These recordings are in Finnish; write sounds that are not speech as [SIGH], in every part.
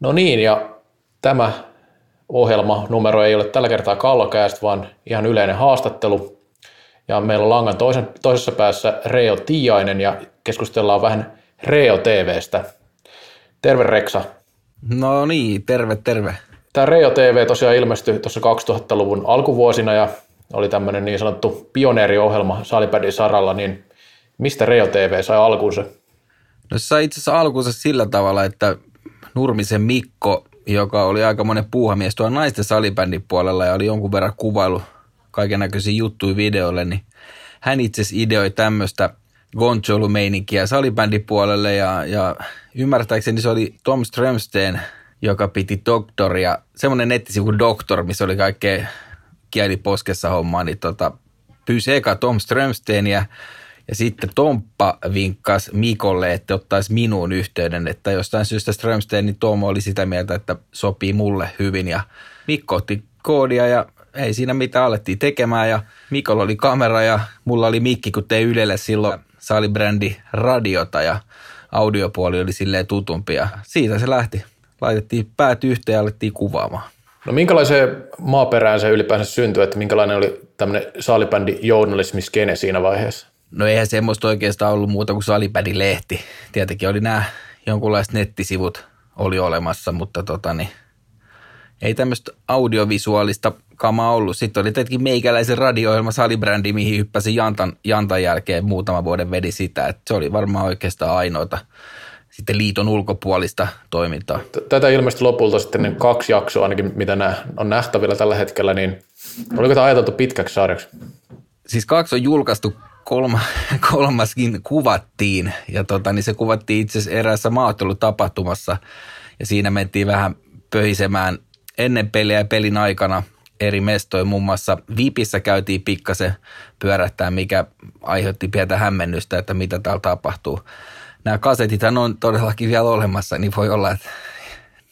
No niin, ja tämä ohjelma numero ei ole tällä kertaa kallokääst, vaan ihan yleinen haastattelu. Ja meillä on langan toisen, toisessa päässä Reo Tiainen ja keskustellaan vähän Reo TVstä. Terve Reksa. No niin, terve, terve. Tämä Reo TV tosiaan ilmestyi tuossa 2000-luvun alkuvuosina ja oli tämmöinen niin sanottu pioneeriohjelma Salipädin saralla, niin mistä Reo TV sai alkuunsa? No se sai itse asiassa alkuunsa sillä tavalla, että Nurmisen Mikko, joka oli aika monen puuhamies tuolla naisten salibändin puolella ja oli jonkun verran kuvailu kaiken näköisiä juttuja videolle, niin hän itse ideoi tämmöistä goncholu-meininkiä salibändin puolelle ja, ja ymmärtääkseni se oli Tom Strömsteen, joka piti doktoria, semmoinen nettisivu Doktor, missä oli kaikkea kieliposkessa hommaa, niin tota, pyysi eka Tom Strömsteenia ja sitten Tomppa vinkkas Mikolle, että ottaisi minuun yhteyden, että jostain syystä Strömstein, niin Tom oli sitä mieltä, että sopii mulle hyvin ja Mikko otti koodia ja ei siinä mitään alettiin tekemään ja Mikolla oli kamera ja mulla oli mikki, kun tein Ylelle silloin salibrändi radiota ja audiopuoli oli silleen tutumpi ja siitä se lähti. Laitettiin päät yhteen ja alettiin kuvaamaan. No minkälaiseen maaperään se ylipäänsä syntyi, että minkälainen oli tämmöinen salibändi journalismiskene siinä vaiheessa? No eihän semmoista oikeastaan ollut muuta kuin salibändilehti. Tietenkin oli nämä jonkunlaiset nettisivut oli olemassa, mutta tota niin, ei tämmöistä audiovisuaalista kamaa ollut. Sitten oli tietenkin meikäläisen radio-ohjelma Salibrändi, mihin hyppäsin Jantan, Jantan jälkeen muutama vuoden vedi sitä. Että se oli varmaan oikeastaan ainoita sitten liiton ulkopuolista toimintaa. Tätä ilmestyi lopulta sitten niin kaksi jaksoa ainakin, mitä nämä on nähtävillä tällä hetkellä, niin oliko tämä ajateltu pitkäksi sarjaksi? Siis kaksi on julkaistu, kolma, [LAUGHS] kolmaskin kuvattiin ja tota, niin se kuvattiin itse asiassa eräässä maattelutapahtumassa ja siinä mentiin vähän pöhisemään ennen peliä ja pelin aikana eri mestoja. Muun muassa Vipissä käytiin pikkasen pyörähtää, mikä aiheutti pientä hämmennystä, että mitä täällä tapahtuu nämä kasetit on todellakin vielä olemassa, niin voi olla, että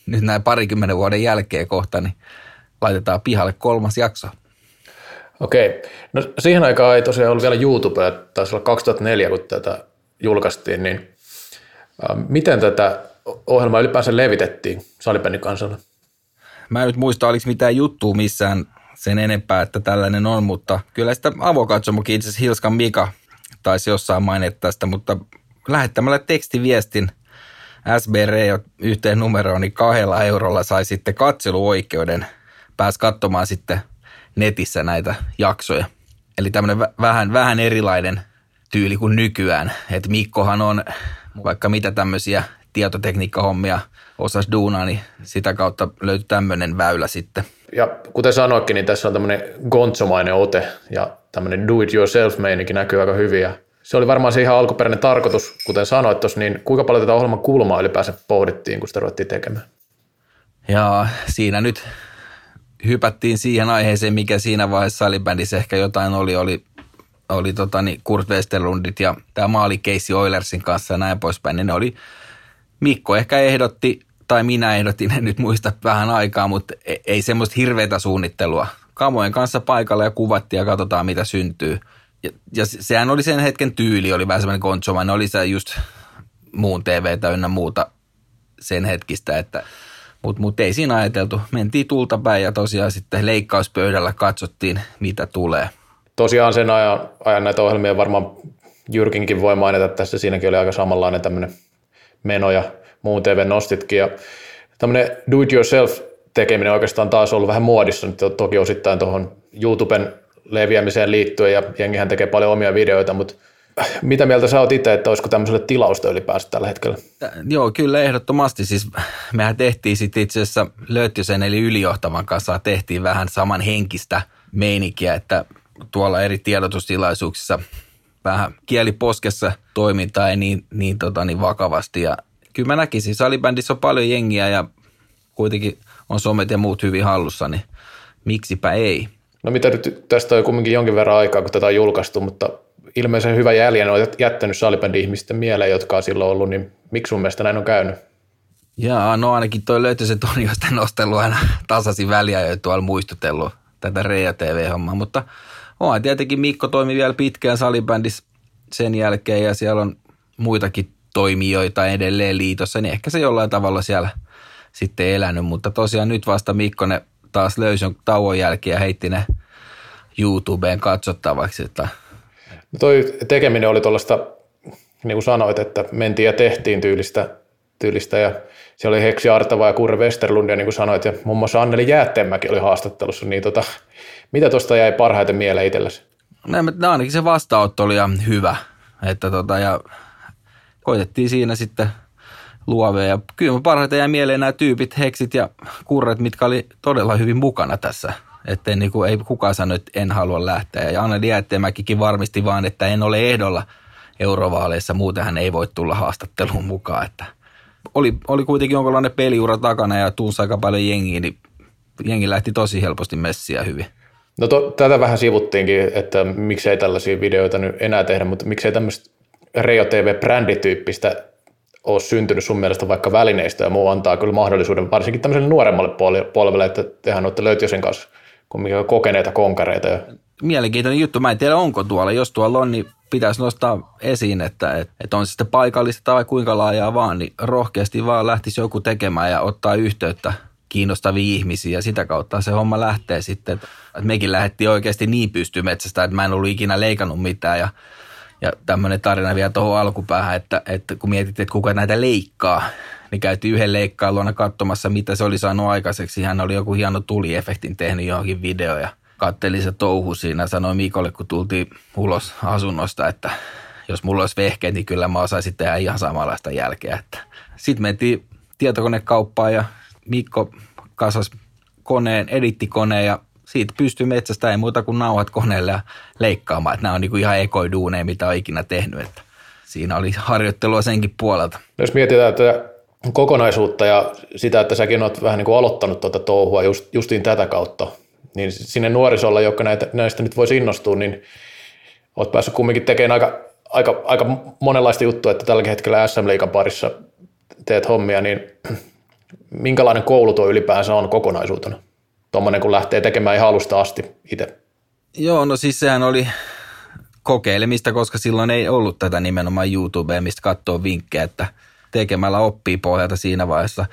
nyt näin parikymmenen vuoden jälkeen kohta, niin laitetaan pihalle kolmas jakso. Okei. No siihen aikaan ei tosiaan ollut vielä YouTubea, taisi olla 2004, kun tätä julkaistiin, niin äh, miten tätä ohjelmaa ylipäänsä levitettiin Salipennin kansalle? Mä en nyt muista, oliko mitään juttua missään sen enempää, että tällainen on, mutta kyllä sitä avokatsomukin itse asiassa Hilskan Mika taisi jossain mainita tästä, mutta lähettämällä tekstiviestin SBR yhteen numeroon, niin kahdella eurolla sai sitten katseluoikeuden. Pääsi katsomaan sitten netissä näitä jaksoja. Eli tämmöinen vähän, vähän erilainen tyyli kuin nykyään. Että Mikkohan on vaikka mitä tämmöisiä tietotekniikkahommia osas duunaa, niin sitä kautta löytyi tämmöinen väylä sitten. Ja kuten sanoikin, niin tässä on tämmöinen gontsomainen ote ja tämmöinen do-it-yourself-meininki näkyy aika hyvin. Ja se oli varmaan se ihan alkuperäinen tarkoitus, kuten sanoit tuossa, niin kuinka paljon tätä ohjelman kulmaa ylipäänsä pohdittiin, kun sitä ruvettiin tekemään? Ja siinä nyt hypättiin siihen aiheeseen, mikä siinä vaiheessa salibändissä ehkä jotain oli, oli, oli tota, niin Kurt Westerlundit ja tämä maali Casey Oilersin kanssa ja näin poispäin. Niin ne oli, Mikko ehkä ehdotti, tai minä ehdotin, en nyt muista vähän aikaa, mutta e, ei semmoista hirveätä suunnittelua. Kamojen kanssa paikalla ja kuvattiin ja katsotaan, mitä syntyy – ja, ja sehän oli sen hetken tyyli, oli vähän semmoinen konsomainen, oli se just muun TV täynnä muuta sen hetkistä, että mutta mut ei siinä ajateltu. Mentiin tulta päin ja tosiaan sitten leikkauspöydällä katsottiin, mitä tulee. Tosiaan sen ajan, ajan näitä ohjelmia varmaan Jyrkinkin voi mainita tässä. Siinäkin oli aika samanlainen tämmöinen meno ja muun TV nostitkin. Ja tämmöinen do it yourself tekeminen oikeastaan taas ollut vähän muodissa nyt toki osittain tuohon YouTuben leviämiseen liittyen ja jengihän tekee paljon omia videoita, mutta mitä mieltä sä oot itse, että olisiko tämmöiselle tilausta ylipäänsä tällä hetkellä? Joo, kyllä ehdottomasti. Siis mehän tehtiin sitten itse asiassa Löytjösen eli ylijohtavan kanssa tehtiin vähän saman henkistä meininkiä, että tuolla eri tiedotustilaisuuksissa vähän kieliposkessa toimintaa ei niin, niin, tota, niin vakavasti. Ja kyllä mä näkisin, salibändissä on paljon jengiä ja kuitenkin on somet ja muut hyvin hallussa, niin miksipä ei. No mitä nyt, tästä on kumminkin jonkin verran aikaa, kun tätä on julkaistu, mutta ilmeisen hyvä jäljen on jättänyt salibändi-ihmisten mieleen, jotka on silloin ollut, niin miksi sun mielestä näin on käynyt? Jaa, no ainakin toi löytyi se Toni, josta nostellut aina tasaisin väliä ja tuolla muistutellut tätä Rea TV-hommaa, mutta onhan tietenkin Mikko toimi vielä pitkään salibändissä sen jälkeen ja siellä on muitakin toimijoita edelleen liitossa, niin ehkä se jollain tavalla siellä sitten elänyt, mutta tosiaan nyt vasta Mikkonen taas löysi tauon jälkeen ja heitti ne YouTubeen katsottavaksi. Että... No toi tekeminen oli tuollaista, niin kuin sanoit, että mentiin ja tehtiin tyylistä, tyylistä ja siellä oli Heksi Artava ja Kurre Westerlund ja niin kuin sanoit, ja muun muassa Anneli Jäätteenmäki oli haastattelussa, niin tota, mitä tuosta jäi parhaiten mieleen itsellesi? No, ainakin se vastaanotto oli ihan hyvä, että tota, ja koitettiin siinä sitten luovia. Ja kyllä parhaiten jäi mieleen nämä tyypit, heksit ja kurret, mitkä oli todella hyvin mukana tässä. Että niin kuin, ei kukaan sano, että en halua lähteä. Ja Anna Diättemäkikin varmisti vaan, että en ole ehdolla eurovaaleissa, muuten hän ei voi tulla haastatteluun mukaan. Että oli, oli kuitenkin jonkinlainen peliura takana ja tunsi aika paljon jengiä, niin jengi lähti tosi helposti messiä hyvin. No to, tätä vähän sivuttiinkin, että miksei tällaisia videoita nyt enää tehdä, mutta miksei tämmöistä Reo TV-brändityyppistä ole syntynyt sun mielestä vaikka välineistä ja muu antaa kyllä mahdollisuuden varsinkin tämmöiselle nuoremmalle polvelle, että tehän olette löytyä sen kanssa kumminkin kokeneita konkareita. Mielenkiintoinen juttu. Mä en tiedä, onko tuolla. Jos tuolla on, niin pitäisi nostaa esiin, että, että on sitten paikallista tai kuinka laajaa vaan, niin rohkeasti vaan lähtisi joku tekemään ja ottaa yhteyttä kiinnostavia ihmisiä ja sitä kautta se homma lähtee sitten. Että mekin lähdettiin oikeasti niin pystymetsästä, että mä en ollut ikinä leikannut mitään ja ja tämmöinen tarina vielä tuohon alkupäähän, että, että kun mietittiin, että kuka näitä leikkaa, niin käytiin yhden leikkaan luona katsomassa, mitä se oli saanut aikaiseksi. Hän oli joku hieno tuliefektin tehnyt johonkin video ja katteli se touhu siinä. Sanoi Mikolle, kun tultiin ulos asunnosta, että jos mulla olisi vehkeet, niin kyllä mä osaisin tehdä ihan samanlaista jälkeä. Sitten mentiin tietokonekauppaan ja Mikko kasas koneen, edittikoneen ja siitä pystyy metsästä ei muuta kuin nauhat koneelle ja leikkaamaan. Että nämä on niin kuin ihan ekoiduuneja, mitä on ikinä tehnyt. Että siinä oli harjoittelua senkin puolelta. Jos mietitään että kokonaisuutta ja sitä, että säkin olet vähän niin kuin aloittanut tuota touhua just, justiin tätä kautta, niin sinne nuorisolla, joka näitä, näistä nyt voisi innostua, niin olet päässyt kumminkin tekemään aika, aika, aika monenlaista juttua, että tällä hetkellä SM Liikan parissa teet hommia, niin minkälainen koulu tuo ylipäänsä on kokonaisuutena? tuommoinen, kun lähtee tekemään ihan alusta asti itse. Joo, no siis sehän oli kokeilemista, koska silloin ei ollut tätä nimenomaan YouTubea, mistä katsoo vinkkejä, että tekemällä oppii pohjalta siinä vaiheessa.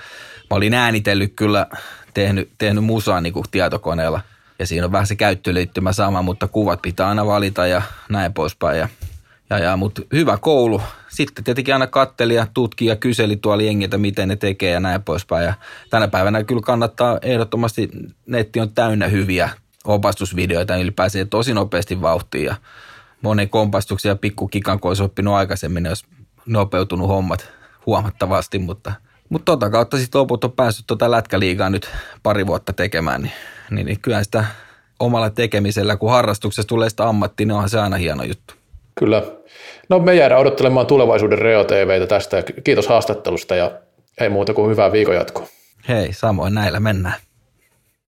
Mä olin äänitellyt kyllä, tehnyt, tehnyt musaa niin kuin tietokoneella ja siinä on vähän se käyttöliittymä sama, mutta kuvat pitää aina valita ja näin poispäin. Ja, ja, ja, mutta hyvä koulu. Sitten tietenkin aina katteli ja tutki ja kyseli tuolla jengiltä, miten ne tekee ja näin poispäin. Ja tänä päivänä kyllä kannattaa ehdottomasti, netti on täynnä hyviä opastusvideoita, niin pääsee tosi nopeasti vauhtiin ja monen kompastuksen ja pikkukikan, kun olisi oppinut aikaisemmin, olisi nopeutunut hommat huomattavasti, mutta, mutta tota kautta sitten loput on päässyt tota lätkäliigaa nyt pari vuotta tekemään, niin, niin, niin kyllä sitä omalla tekemisellä, kun harrastuksessa tulee sitä ammattia, niin onhan se aina hieno juttu. Kyllä. No me jäädään odottelemaan tulevaisuuden Reo TVtä tästä. Kiitos haastattelusta ja ei muuta kuin hyvää viikon jatkoa. Hei, samoin näillä mennään.